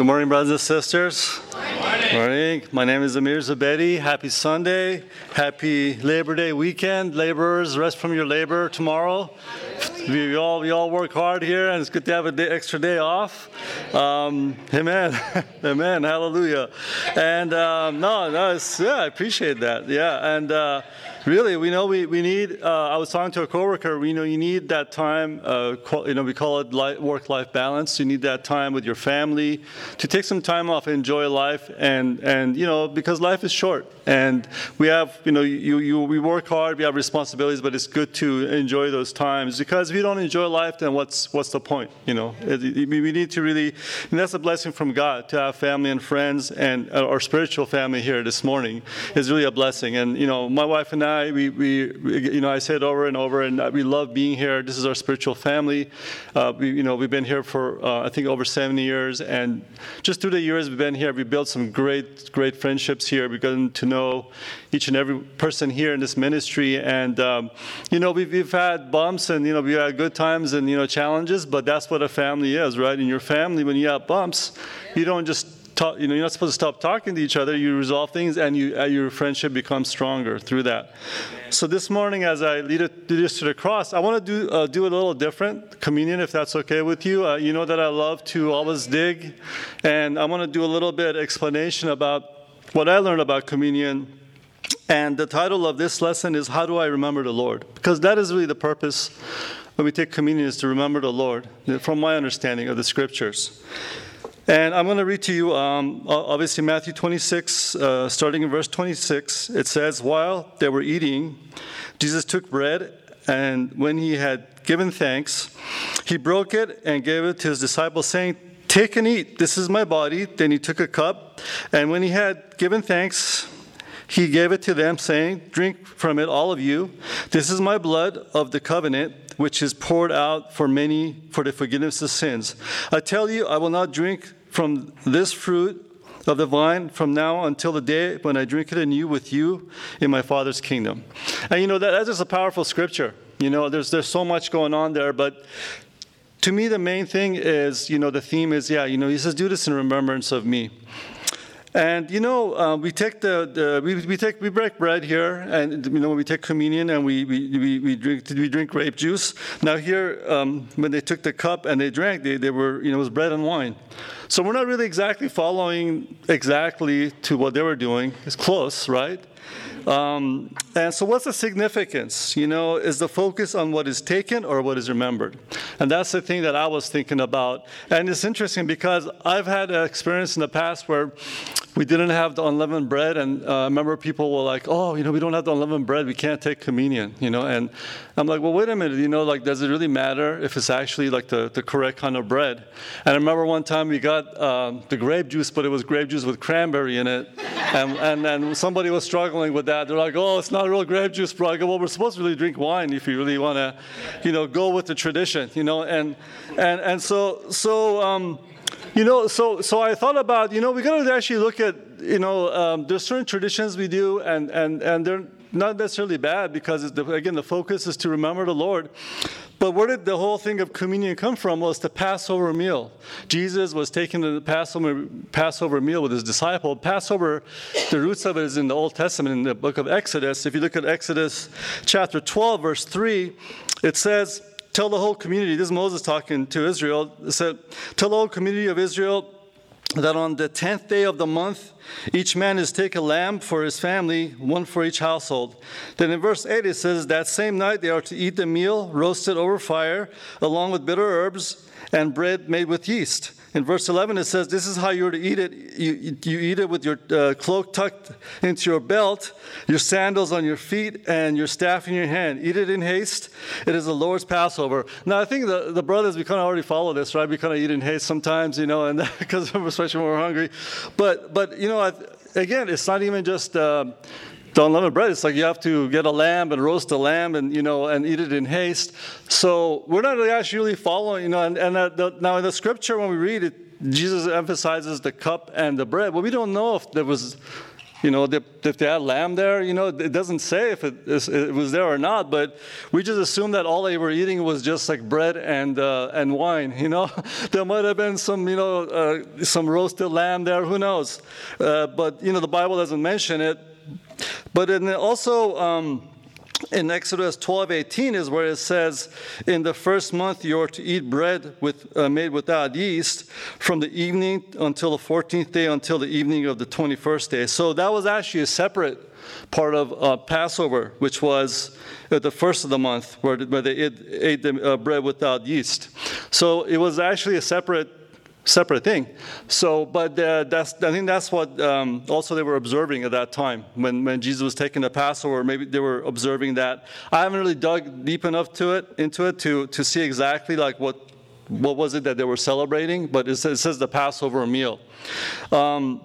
Good morning, brothers and sisters. Morning. morning. My name is Amir Zabeti. Happy Sunday. Happy Labor Day weekend. Laborers, rest from your labor tomorrow. We all, we all work hard here, and it's good to have an extra day off. Um, amen. amen. Hallelujah. And um, no, no, yeah, I appreciate that. Yeah. And uh, really, we know we, we need, uh, I was talking to a coworker, we know you need that time, uh, you know, we call it work life balance. You need that time with your family to take some time off and enjoy life. And, and, you know, because life is short. And we have, you know, you, you, we work hard, we have responsibilities, but it's good to enjoy those times because if you don't enjoy life, then what's, what's the point? You know, it, it, we need to really, and that's a blessing from God to have family and friends and uh, our spiritual family here this morning is really a blessing. And, you know, my wife and I, we, we, you know, I say it over and over, and we love being here. This is our spiritual family. Uh, we, you know, we've been here for, uh, I think, over 70 years. And just through the years we've been here, we built some great, great friendships here. We've gotten to know each and every person here in this ministry. And, um, you know, we've, we've had bumps and, you know, we've had good times and, you know, challenges, but that's what a family is, right? In your family, when you have bumps, you don't just you know, you're not supposed to stop talking to each other. You resolve things, and you, uh, your friendship becomes stronger through that. So this morning, as I lead, lead us to the cross, I want to do uh, do a little different, communion, if that's okay with you. Uh, you know that I love to always dig, and I want to do a little bit explanation about what I learned about communion. And the title of this lesson is How Do I Remember the Lord? Because that is really the purpose when we take communion is to remember the Lord, from my understanding of the scriptures. And I'm going to read to you, um, obviously, Matthew 26, uh, starting in verse 26. It says, While they were eating, Jesus took bread, and when he had given thanks, he broke it and gave it to his disciples, saying, Take and eat, this is my body. Then he took a cup, and when he had given thanks, he gave it to them, saying, Drink from it, all of you. This is my blood of the covenant which is poured out for many for the forgiveness of sins. I tell you, I will not drink from this fruit of the vine from now until the day when I drink it anew with you in my Father's kingdom. And you know, that, that's just a powerful scripture. You know, there's, there's so much going on there, but to me, the main thing is, you know, the theme is, yeah, you know, he says, do this in remembrance of me. And you know, uh, we take the, the, we, we take we break bread here, and you know we take communion and we, we, we, we drink we drink grape juice. Now here, um, when they took the cup and they drank, they, they were you know it was bread and wine. So we're not really exactly following exactly to what they were doing. It's close, right? Um, and so, what's the significance? You know, is the focus on what is taken or what is remembered? And that's the thing that I was thinking about. And it's interesting because I've had an experience in the past where we didn't have the unleavened bread, and uh, I remember people were like, "Oh, you know, we don't have the unleavened bread, we can't take communion." You know, and I'm like, "Well, wait a minute. You know, like, does it really matter if it's actually like the, the correct kind of bread?" And I remember one time we got um, the grape juice, but it was grape juice with cranberry in it, and and, and somebody was struggling with that. They're like, "Oh, it's not real grape juice, bro." I go, "Well, we're supposed to really drink wine if you really want to, you know, go with the tradition." You know, and and and so so. Um, you know, so so I thought about, you know, we got to actually look at, you know, um, there's certain traditions we do, and and and they're not necessarily bad because the, again the focus is to remember the Lord. But where did the whole thing of communion come from? Was the Passover meal. Jesus was taking the Passover Passover meal with his disciple. Passover, the roots of it is in the Old Testament in the book of Exodus. If you look at Exodus chapter 12, verse 3, it says tell the whole community, this is Moses talking to Israel, said, Tell the whole community of Israel that on the tenth day of the month, each man is take a lamb for his family, one for each household. Then in verse 8 it says, That same night they are to eat the meal roasted over fire, along with bitter herbs and bread made with yeast. In verse 11, it says, This is how you're to eat it. You, you eat it with your uh, cloak tucked into your belt, your sandals on your feet, and your staff in your hand. Eat it in haste. It is the Lord's Passover. Now, I think the, the brothers, we kind of already follow this, right? We kind of eat in haste sometimes, you know, and because especially when we're hungry. But, but you know, again, it's not even just. Uh, the unleavened bread, it's like you have to get a lamb and roast a lamb and, you know, and eat it in haste. So we're not actually following, you know, and, and the, now in the scripture when we read it, Jesus emphasizes the cup and the bread. Well, we don't know if there was You know, if they had lamb there, you know, it doesn't say if it, it was there or not, but we just assume that all they were eating was just like bread and, uh, and wine, you know. there might have been some, you know, uh, some roasted lamb there, who knows. Uh, but, you know, the Bible doesn't mention it. But also, um, in Exodus 12 18 is where it says, In the first month you are to eat bread with, uh, made without yeast from the evening until the 14th day until the evening of the 21st day. So that was actually a separate part of uh, Passover, which was uh, the first of the month, where, where they ate, ate the uh, bread without yeast. So it was actually a separate separate thing. So, but uh, that's, I think that's what um, also they were observing at that time when, when Jesus was taking the Passover. Maybe they were observing that. I haven't really dug deep enough to it into it to to see exactly like what what was it that they were celebrating. But it says, it says the Passover meal. Um,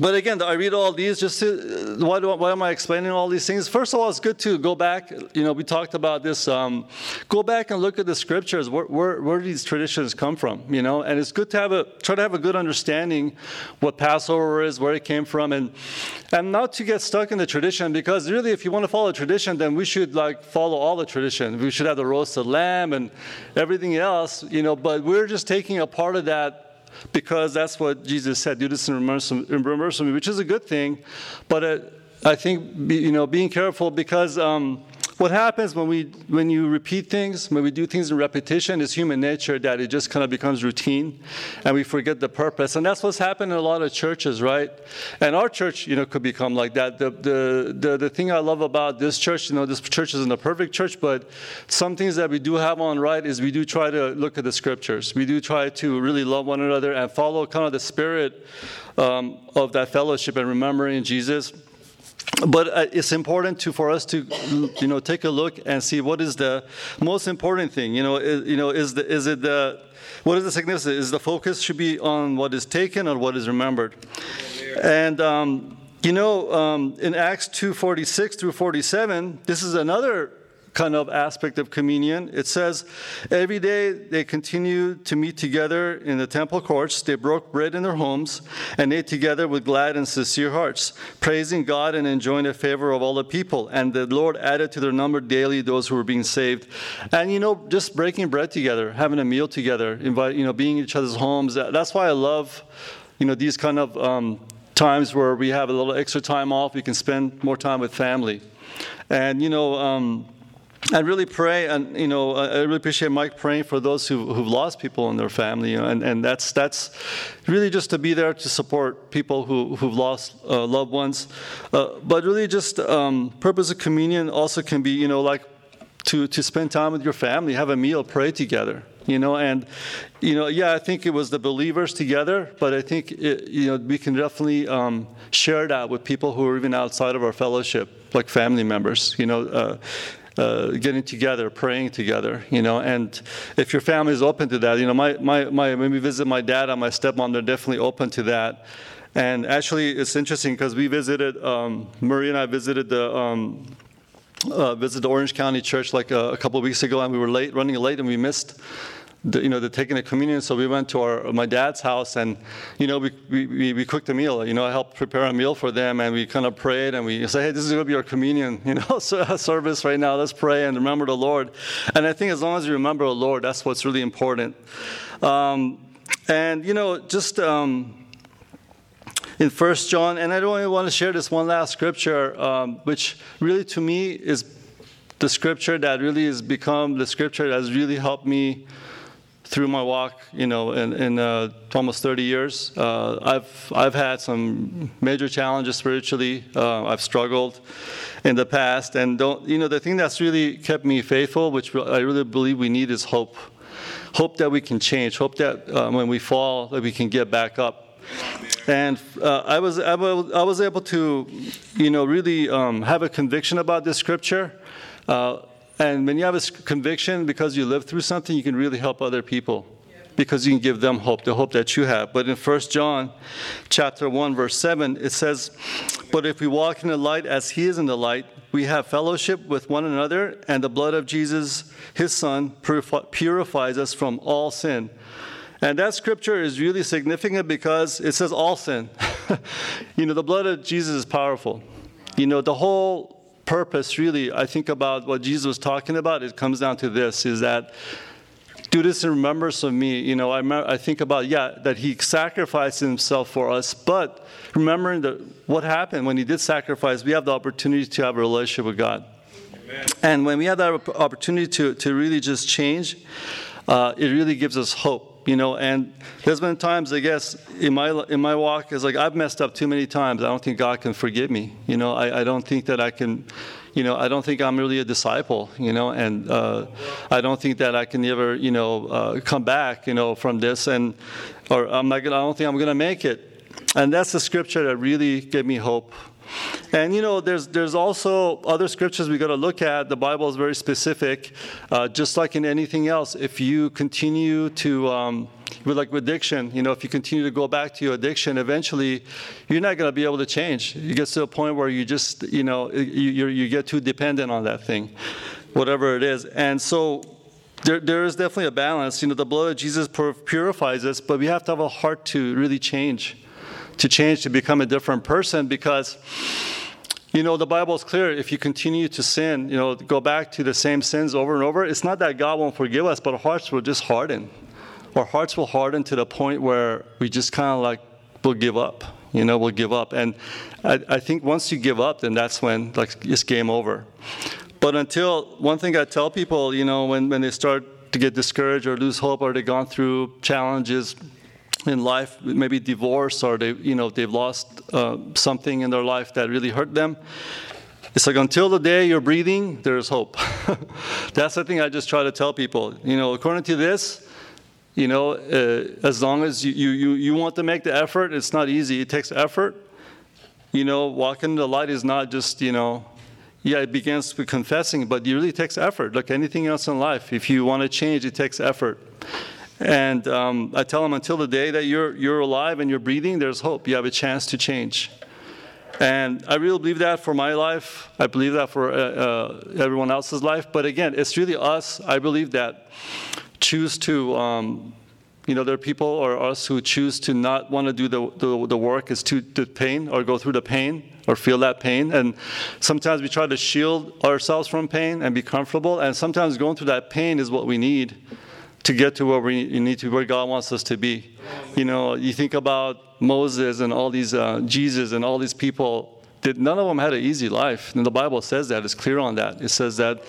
but again, I read all these just to, why, do, why am I explaining all these things? First of all, it's good to go back. You know, we talked about this. Um, go back and look at the scriptures. Where, where, where these traditions come from? You know, and it's good to have a try to have a good understanding what Passover is, where it came from, and and not to get stuck in the tradition. Because really, if you want to follow a tradition, then we should like follow all the tradition. We should have the roasted lamb and everything else. You know, but we're just taking a part of that because that's what Jesus said, do this in remembrance of me, which is a good thing. But uh, I think, you know, being careful because um, what happens when we when you repeat things when we do things in repetition is human nature that it just kind of becomes routine and we forget the purpose. And that's what's happened in a lot of churches right? And our church you know could become like that. The the the, the thing i love about this church you know this church isn't a perfect church but some things that we do have on right is we do try to look at the scriptures. We do try to really love one another and follow kind of the spirit um, of that fellowship and remembering jesus but uh, it's important to for us to you know take a look and see what is the most important thing. You know is, you know is the is it the what is the significance? Is the focus should be on what is taken or what is remembered? And um, you know um, in acts 246 through 47 this is another kind of aspect of communion. It says, every day they continued to meet together in the temple courts. They broke bread in their homes and ate together with glad and sincere hearts, praising God and enjoying the favor of all the people. And the Lord added to their number daily those who were being saved. And you know, just breaking bread together, having a meal together, invite, you know, being in each other's homes. That's why I love, you know, these kind of um, times where we have a little extra time off. We can spend more time with family. And you know. Um, I really pray, and you know, I really appreciate Mike praying for those who, who've lost people in their family, you know, and, and that's that's really just to be there to support people who who've lost uh, loved ones, uh, but really just um, purpose of communion also can be, you know, like to to spend time with your family, have a meal, pray together, you know, and you know, yeah, I think it was the believers together, but I think it, you know we can definitely um, share that with people who are even outside of our fellowship, like family members, you know. Uh, uh, getting together, praying together, you know. And if your family is open to that, you know, my, my, my when we visit my dad and my stepmom, they're definitely open to that. And actually, it's interesting because we visited, um, Marie and I visited the, um, uh, visited the Orange County Church like a, a couple weeks ago, and we were late, running late, and we missed the, you know, they're taking the communion. So we went to our my dad's house, and you know, we, we, we cooked a meal. You know, I helped prepare a meal for them, and we kind of prayed, and we said, hey, this is going to be our communion, you know, service right now. Let's pray and remember the Lord. And I think as long as you remember the Lord, that's what's really important. Um, and you know, just. Um, in First John, and I don't want to share this one last scripture, um, which really to me is the scripture that really has become the scripture that has really helped me through my walk, you know, in, in uh, almost 30 years, uh, I've, I've had some major challenges spiritually. Uh, I've struggled in the past. And, don't, you know, the thing that's really kept me faithful, which I really believe we need, is hope. Hope that we can change. Hope that uh, when we fall, that we can get back up. And uh, I, was, I was able to, you know, really um, have a conviction about this scripture. And when you have a conviction because you lived through something, you can really help other people because you can give them hope, the hope that you have. But in 1 John chapter 1 verse 7 it says, "But if we walk in the light as he is in the light, we have fellowship with one another, and the blood of Jesus, his son, purifies us from all sin." And that scripture is really significant because it says all sin. you know, the blood of Jesus is powerful. You know, the whole purpose, really, I think about what Jesus was talking about, it comes down to this is that do this in remembrance of me. You know, I, I think about, yeah, that he sacrificed himself for us, but remembering that what happened when he did sacrifice, we have the opportunity to have a relationship with God. Amen. And when we have that opportunity to, to really just change, uh, it really gives us hope you know and there's been times i guess in my in my walk is like i've messed up too many times i don't think god can forgive me you know i, I don't think that i can you know, I don't think I'm really a disciple, you know, and uh, I don't think that I can ever, you know, uh, come back, you know, from this, and or I'm not gonna, I don't think I'm gonna make it. And that's the scripture that really gave me hope. And you know, there's there's also other scriptures we got to look at. The Bible is very specific, uh, just like in anything else. If you continue to um, with like with addiction, you know, if you continue to go back to your addiction, eventually you're not going to be able to change. You get to a point where you just, you know, you, you get too dependent on that thing, whatever it is. And so there, there is definitely a balance. You know, the blood of Jesus purifies us, but we have to have a heart to really change, to change, to become a different person because. You know, the Bible is clear. If you continue to sin, you know, go back to the same sins over and over, it's not that God won't forgive us, but our hearts will just harden our hearts will harden to the point where we just kind of like will give up. You know, we'll give up. And I, I think once you give up, then that's when like it's game over. But until one thing I tell people, you know, when, when they start to get discouraged or lose hope or they've gone through challenges in life, maybe divorce or they, you know, they've lost uh, something in their life that really hurt them. It's like until the day you're breathing, there's hope. That's the thing I just try to tell people. You know, according to this, you know, uh, as long as you, you, you want to make the effort, it's not easy. It takes effort. You know, walking the light is not just, you know, yeah, it begins with confessing, but it really takes effort. Like anything else in life, if you want to change, it takes effort. And um, I tell them until the day that you're, you're alive and you're breathing, there's hope. You have a chance to change. And I really believe that for my life. I believe that for uh, uh, everyone else's life. But again, it's really us. I believe that choose to, um, you know, there are people or us who choose to not want to do the, the, the work, is to the pain or go through the pain or feel that pain. And sometimes we try to shield ourselves from pain and be comfortable. And sometimes going through that pain is what we need to get to where we need to, where God wants us to be. You know, you think about Moses and all these, uh, Jesus and all these people did, none of them had an easy life. And the Bible says that, it's clear on that. It says that,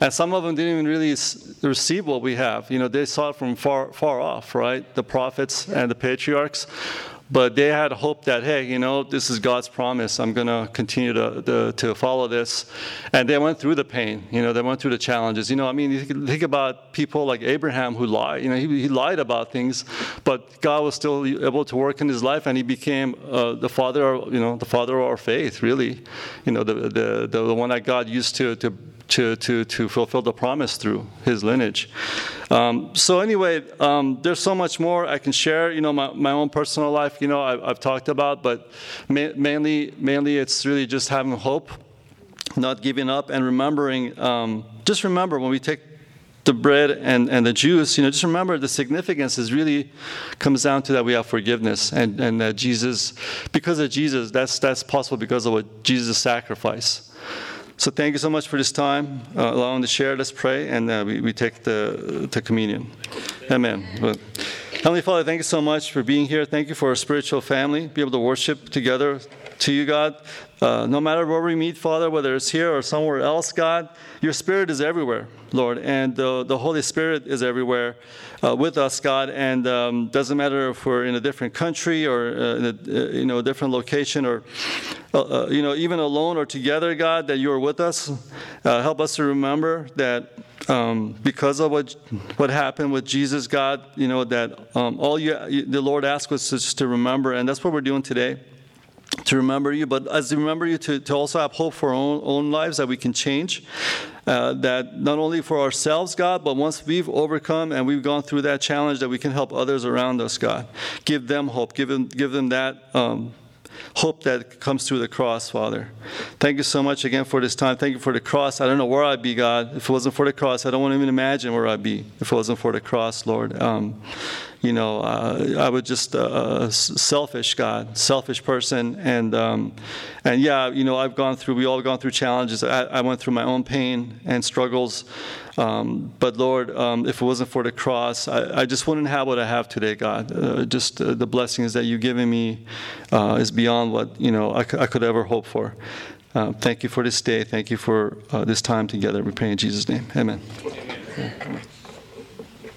and some of them didn't even really receive what we have. You know, they saw it from far, far off, right? The prophets and the patriarchs. But they had hope that, hey, you know, this is God's promise. I'm going to continue to, to follow this. And they went through the pain. You know, they went through the challenges. You know, I mean, think about people like Abraham who lied. You know, he, he lied about things, but God was still able to work in his life, and he became uh, the father, Of, you know, the father of our faith, really. You know, the, the, the one that God used to, to to, to, to fulfill the promise through his lineage. Um, so anyway, um, there's so much more I can share. You know, my, my own personal life. You know, I, have talked about, but ma- mainly, mainly it's really just having hope, not giving up, and remembering. Um, just remember when we take the bread and, and the juice, you know, just remember the significance is really comes down to that we have forgiveness and, and that Jesus, because of Jesus, that's that's possible because of what Jesus' sacrifice. So thank you so much for this time, uh, allowing to share. Let's pray, and uh, we, we take the, the communion. Amen. Well, Heavenly Father, thank you so much for being here. Thank you for our spiritual family, be able to worship together to you, God. Uh, no matter where we meet, Father, whether it's here or somewhere else, God, your Spirit is everywhere, Lord, and uh, the Holy Spirit is everywhere uh, with us, God. And um, doesn't matter if we're in a different country or uh, a uh, you know a different location or uh, you know even alone or together, God, that you are with us. help us to remember that um, because of what what happened with Jesus, God, you know that um, all you the Lord asked us just to remember, and that's what we're doing today to remember you, but as we remember you, to, to also have hope for our own, own lives that we can change. Uh, that not only for ourselves, God, but once we've overcome and we've gone through that challenge, that we can help others around us, God. Give them hope. Give them, give them that. Um, hope that comes through the cross, Father. Thank you so much again for this time. Thank you for the cross. I don't know where I'd be, God, if it wasn't for the cross. I don't want to even imagine where I'd be if it wasn't for the cross, Lord. Um, you know, uh, I was just a selfish God, selfish person, and um, and yeah, you know, I've gone through. We all gone through challenges. I, I went through my own pain and struggles, um, but Lord, um, if it wasn't for the cross, I, I, just wouldn't have what I have today, God. Uh, just uh, the blessings that you've given me uh, is beyond what you know I, I could ever hope for. Uh, thank you for this day. Thank you for uh, this time together. We pray in Jesus' name. Amen. Amen.